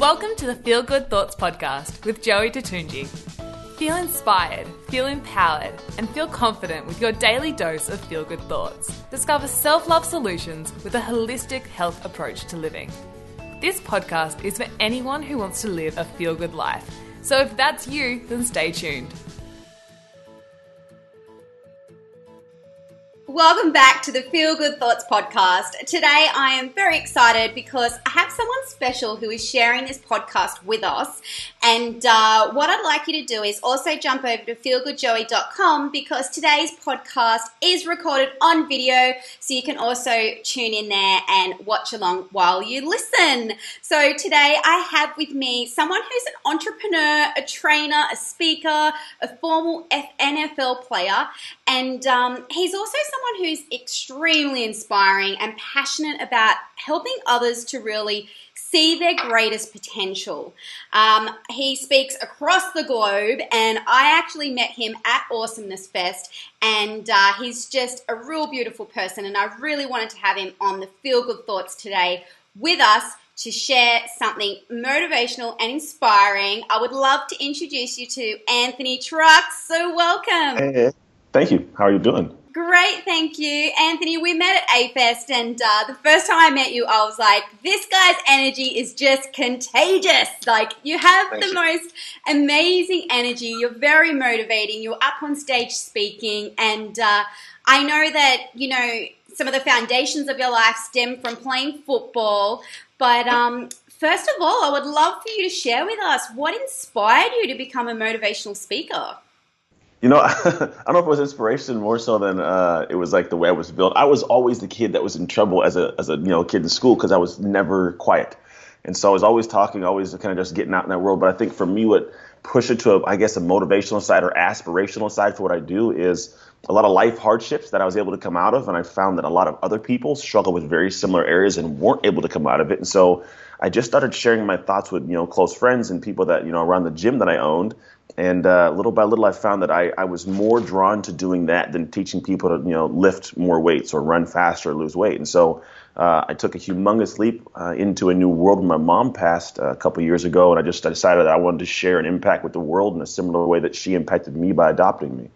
Welcome to the Feel Good Thoughts podcast with Joey Tatunji. Feel inspired, feel empowered, and feel confident with your daily dose of feel good thoughts. Discover self love solutions with a holistic health approach to living. This podcast is for anyone who wants to live a feel good life. So if that's you, then stay tuned. Welcome back to the Feel Good Thoughts podcast. Today I am very excited because I have someone special who is sharing this podcast with us. And uh, what I'd like you to do is also jump over to feelgoodjoey.com because today's podcast is recorded on video. So you can also tune in there and watch along while you listen. So today I have with me someone who's an entrepreneur, a trainer, a speaker, a formal NFL player, and um, he's also someone someone who's extremely inspiring and passionate about helping others to really see their greatest potential. Um, he speaks across the globe, and I actually met him at Awesomeness Fest, and uh, he's just a real beautiful person. And I really wanted to have him on the Feel Good Thoughts today with us to share something motivational and inspiring. I would love to introduce you to Anthony Trucks. So, welcome. Hey, thank you. How are you doing? Great, thank you. Anthony, we met at A-Fest and uh, the first time I met you, I was like, this guy's energy is just contagious. Like, you have Thank the you. most amazing energy. You're very motivating. You're up on stage speaking. And uh, I know that, you know, some of the foundations of your life stem from playing football. But um, first of all, I would love for you to share with us what inspired you to become a motivational speaker. You know, I don't know if it was inspiration more so than uh, it was like the way I was built. I was always the kid that was in trouble as a as a you know kid in school because I was never quiet, and so I was always talking, always kind of just getting out in that world. But I think for me, what pushed it to a, I guess a motivational side or aspirational side for what I do is a lot of life hardships that I was able to come out of, and I found that a lot of other people struggle with very similar areas and weren't able to come out of it, and so I just started sharing my thoughts with you know close friends and people that you know around the gym that I owned, and uh, little by little, I found that I, I was more drawn to doing that than teaching people to, you know, lift more weights or run faster or lose weight. And so uh, I took a humongous leap uh, into a new world when my mom passed uh, a couple years ago, and I just I decided that I wanted to share an impact with the world in a similar way that she impacted me by adopting me.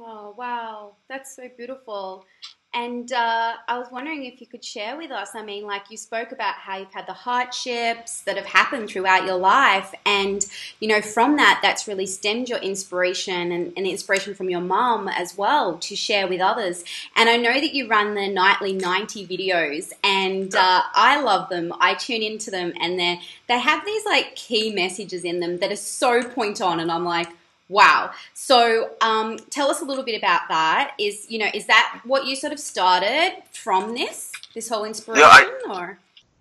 Oh, wow. That's so beautiful. And uh, I was wondering if you could share with us. I mean, like you spoke about how you've had the hardships that have happened throughout your life, and you know, from that, that's really stemmed your inspiration and, and inspiration from your mom as well to share with others. And I know that you run the nightly ninety videos, and uh, I love them. I tune into them, and they they have these like key messages in them that are so point on, and I'm like Wow. So um, tell us a little bit about that. Is you know is that what you sort of started from this this whole inspiration yeah, I, or?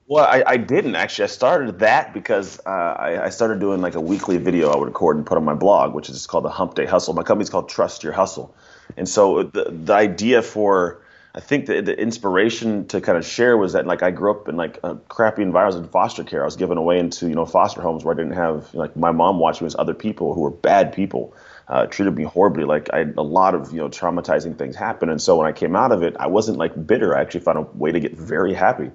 Well, I, I, didn't actually. I started that because uh, I, I, started doing like a weekly video I would record and put on my blog, which is called the Hump Day Hustle. My company's called Trust Your Hustle, and so the the idea for I think the, the inspiration to kind of share was that like I grew up in like a crappy environment in foster care. I was given away into you know foster homes where I didn't have like my mom watching me as other people who were bad people uh, treated me horribly. Like a lot of you know traumatizing things happen, and so when I came out of it, I wasn't like bitter. I actually found a way to get very happy,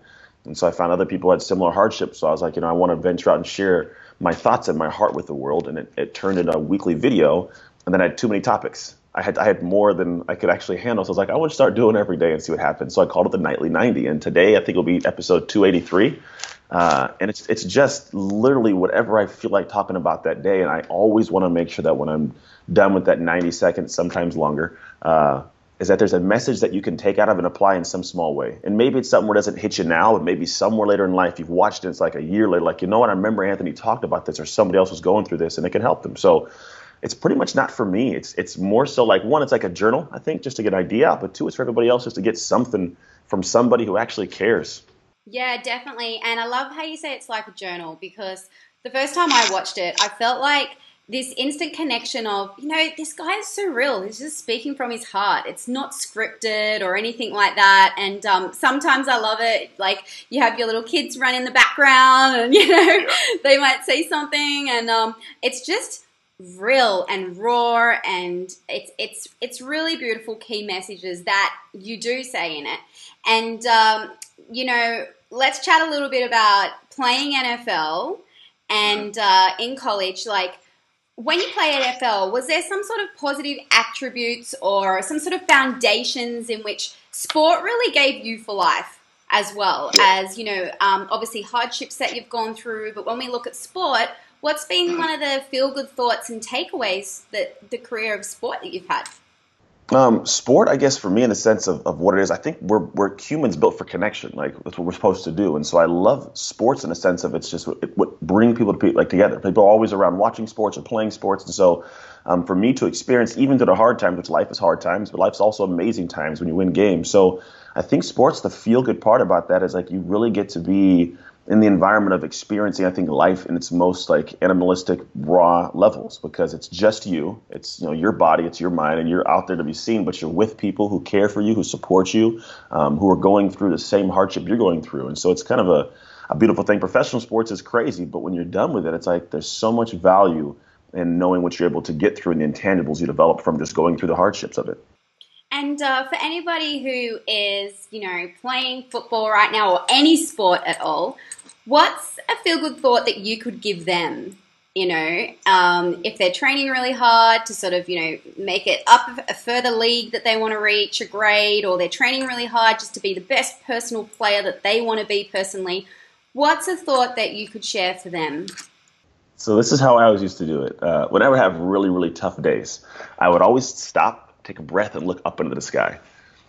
and so I found other people had similar hardships. So I was like, you know, I want to venture out and share my thoughts and my heart with the world, and it, it turned into a weekly video. And then I had too many topics. I had I had more than I could actually handle. So I was like, I want to start doing every day and see what happens. So I called it the Nightly 90, and today I think it'll be episode 283. Uh, and it's it's just literally whatever I feel like talking about that day. And I always want to make sure that when I'm done with that 90 seconds, sometimes longer, uh, is that there's a message that you can take out of and apply in some small way. And maybe it's something where it doesn't hit you now, but maybe somewhere later in life you've watched it. It's like a year later, like you know what? I remember Anthony talked about this, or somebody else was going through this, and it can help them. So it's pretty much not for me. It's it's more so like one, it's like a journal, I think, just to get an idea out, but two, it's for everybody else just to get something from somebody who actually cares. Yeah, definitely. And I love how you say it's like a journal because the first time I watched it, I felt like this instant connection of, you know, this guy is so real. He's just speaking from his heart. It's not scripted or anything like that. And um, sometimes I love it. Like you have your little kids run in the background and, you know, they might say something. And um, it's just real and raw and it's it's it's really beautiful key messages that you do say in it and um, you know, let's chat a little bit about playing NFL and uh, in college. Like, when you play NFL, was there some sort of positive attributes or some sort of foundations in which sport really gave you for life? As well as, you know, um, obviously hardships that you've gone through. But when we look at sport, what's been one of the feel good thoughts and takeaways that the career of sport that you've had? Um, sport, I guess, for me, in the sense of, of what it is, I think we're, we're humans built for connection. Like that's what we're supposed to do, and so I love sports in the sense of it's just what, what bring people to like together. People are always around watching sports or playing sports, and so um, for me to experience even through the hard times, which life is hard times, but life's also amazing times when you win games. So I think sports, the feel good part about that is like you really get to be in the environment of experiencing, I think, life in its most like animalistic, raw levels because it's just you. It's you know your body, it's your mind, and you're out there to be seen. But you're with people who care for you, who support you, um, who are going through the same hardship you're going through, and so it's kind of a, a beautiful thing. Professional sports is crazy, but when you're done with it, it's like there's so much value in knowing what you're able to get through and the intangibles you develop from just going through the hardships of it. And uh, for anybody who is, you know, playing football right now or any sport at all, what's a feel good thought that you could give them? You know, um, if they're training really hard to sort of, you know, make it up a further league that they want to reach, a grade, or they're training really hard just to be the best personal player that they want to be personally, what's a thought that you could share for them? So this is how I always used to do it. Uh, when I have really, really tough days, I would always stop take a breath and look up into the sky.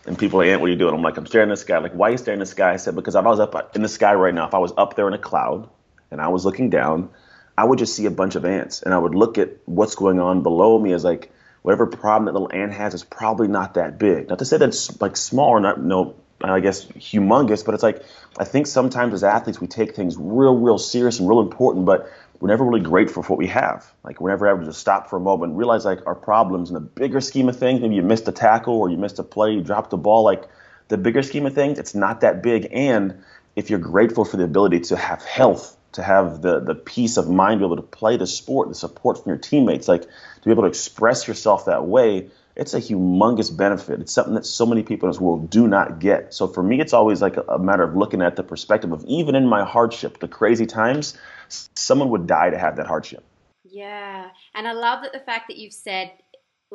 And people are like, what are you doing? I'm like, I'm staring at the sky. Like, why are you staring at the sky? I said, because if I was up in the sky right now, if I was up there in a cloud and I was looking down, I would just see a bunch of ants. And I would look at what's going on below me as like, whatever problem that little ant has is probably not that big. Not to say that it's like small or not, no, I guess humongous, but it's like, I think sometimes as athletes, we take things real, real serious and real important, but we're never really grateful for what we have. Like we're never able to just stop for a moment and realize like our problems in the bigger scheme of things. Maybe you missed a tackle or you missed a play, you dropped the ball. Like the bigger scheme of things, it's not that big. And if you're grateful for the ability to have health, to have the the peace of mind, to be able to play the sport, the support from your teammates, like to be able to express yourself that way, it's a humongous benefit. It's something that so many people in this world do not get. So for me, it's always like a, a matter of looking at the perspective of even in my hardship, the crazy times, someone would die to have that hardship. Yeah. And I love that the fact that you've said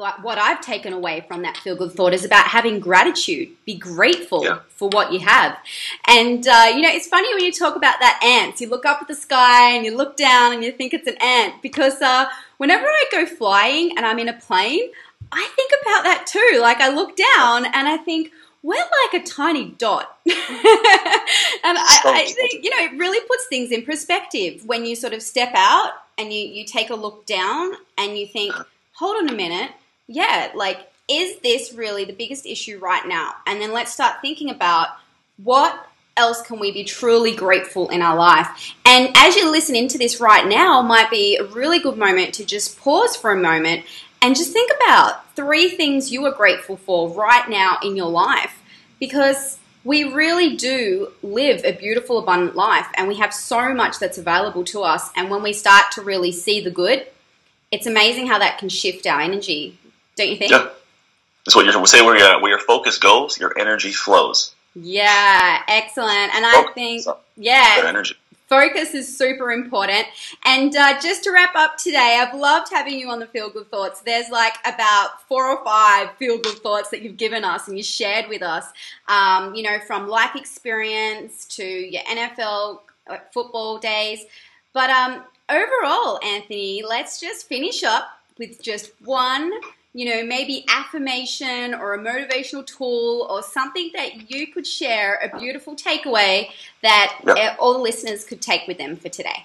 like what I've taken away from that feel good thought is about having gratitude. Be grateful yeah. for what you have. And, uh, you know, it's funny when you talk about that ants. You look up at the sky and you look down and you think it's an ant because uh, whenever I go flying and I'm in a plane, I think about that too. Like I look down and I think, we're like a tiny dot. and I, I, think, you know, it really puts things in perspective when you sort of step out and you, you take a look down and you think, hold on a minute. Yeah, like, is this really the biggest issue right now? And then let's start thinking about what else can we be truly grateful in our life? And as you're listening to this right now, might be a really good moment to just pause for a moment and just think about three things you are grateful for right now in your life because we really do live a beautiful, abundant life and we have so much that's available to us. And when we start to really see the good, it's amazing how that can shift our energy, don't you think? Yeah. That's what you're saying. Where your, where your focus goes, your energy flows. Yeah, excellent. And I think, yeah, energy focus is super important. And uh, just to wrap up today, I've loved having you on the Feel Good Thoughts. There's like about four or five Feel Good Thoughts that you've given us and you shared with us, um, you know, from life experience to your NFL uh, football days. But um, overall, Anthony, let's just finish up with just one you know, maybe affirmation or a motivational tool or something that you could share, a beautiful takeaway that yep. all the listeners could take with them for today?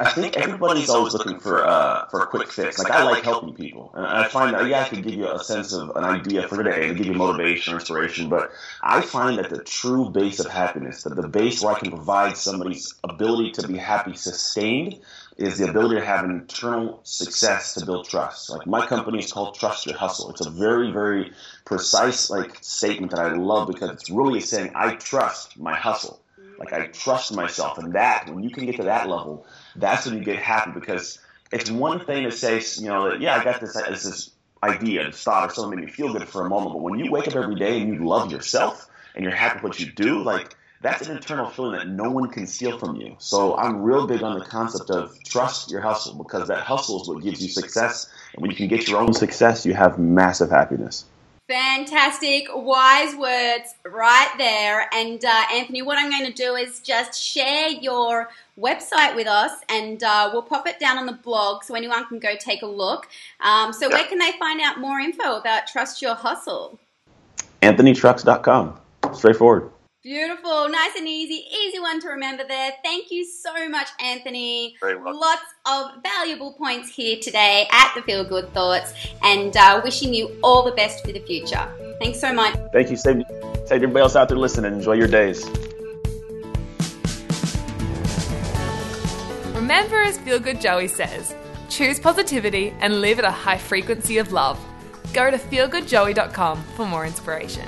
I think everybody's always looking for uh, for a quick fix. Like I like helping people, and I find that yeah, I can give you a sense of an idea for today and give you motivation or inspiration. But I find that the true base of happiness, that the base where I can provide somebody's ability to be happy sustained, is the ability to have an internal success to build trust. Like my company is called Trust Your Hustle. It's a very, very precise like statement that I love because it's really saying I trust my hustle. Like I trust myself, and that when you can get to that level, that's when you get happy because it's one thing to say, you know, that, yeah, I got this, this, this idea, this thought, or something made me feel good for a moment, but when you wake up every day and you love yourself and you're happy with what you do, like that's an internal feeling that no one can steal from you. So I'm real big on the concept of trust your hustle because that hustle is what gives you success. And when you can get your own success, you have massive happiness. Fantastic, wise words right there. And uh, Anthony, what I'm going to do is just share your website with us, and uh, we'll pop it down on the blog so anyone can go take a look. Um, so, where can they find out more info about Trust Your Hustle? AnthonyTrucks.com. Straightforward. Beautiful, nice and easy, easy one to remember there. Thank you so much, Anthony. Very welcome. Lots of valuable points here today at the Feel Good Thoughts, and uh, wishing you all the best for the future. Thanks so much. Thank you. Save, save everybody else out there listening. Enjoy your days. Remember, as Feel Good Joey says, choose positivity and live at a high frequency of love. Go to feelgoodjoey.com for more inspiration.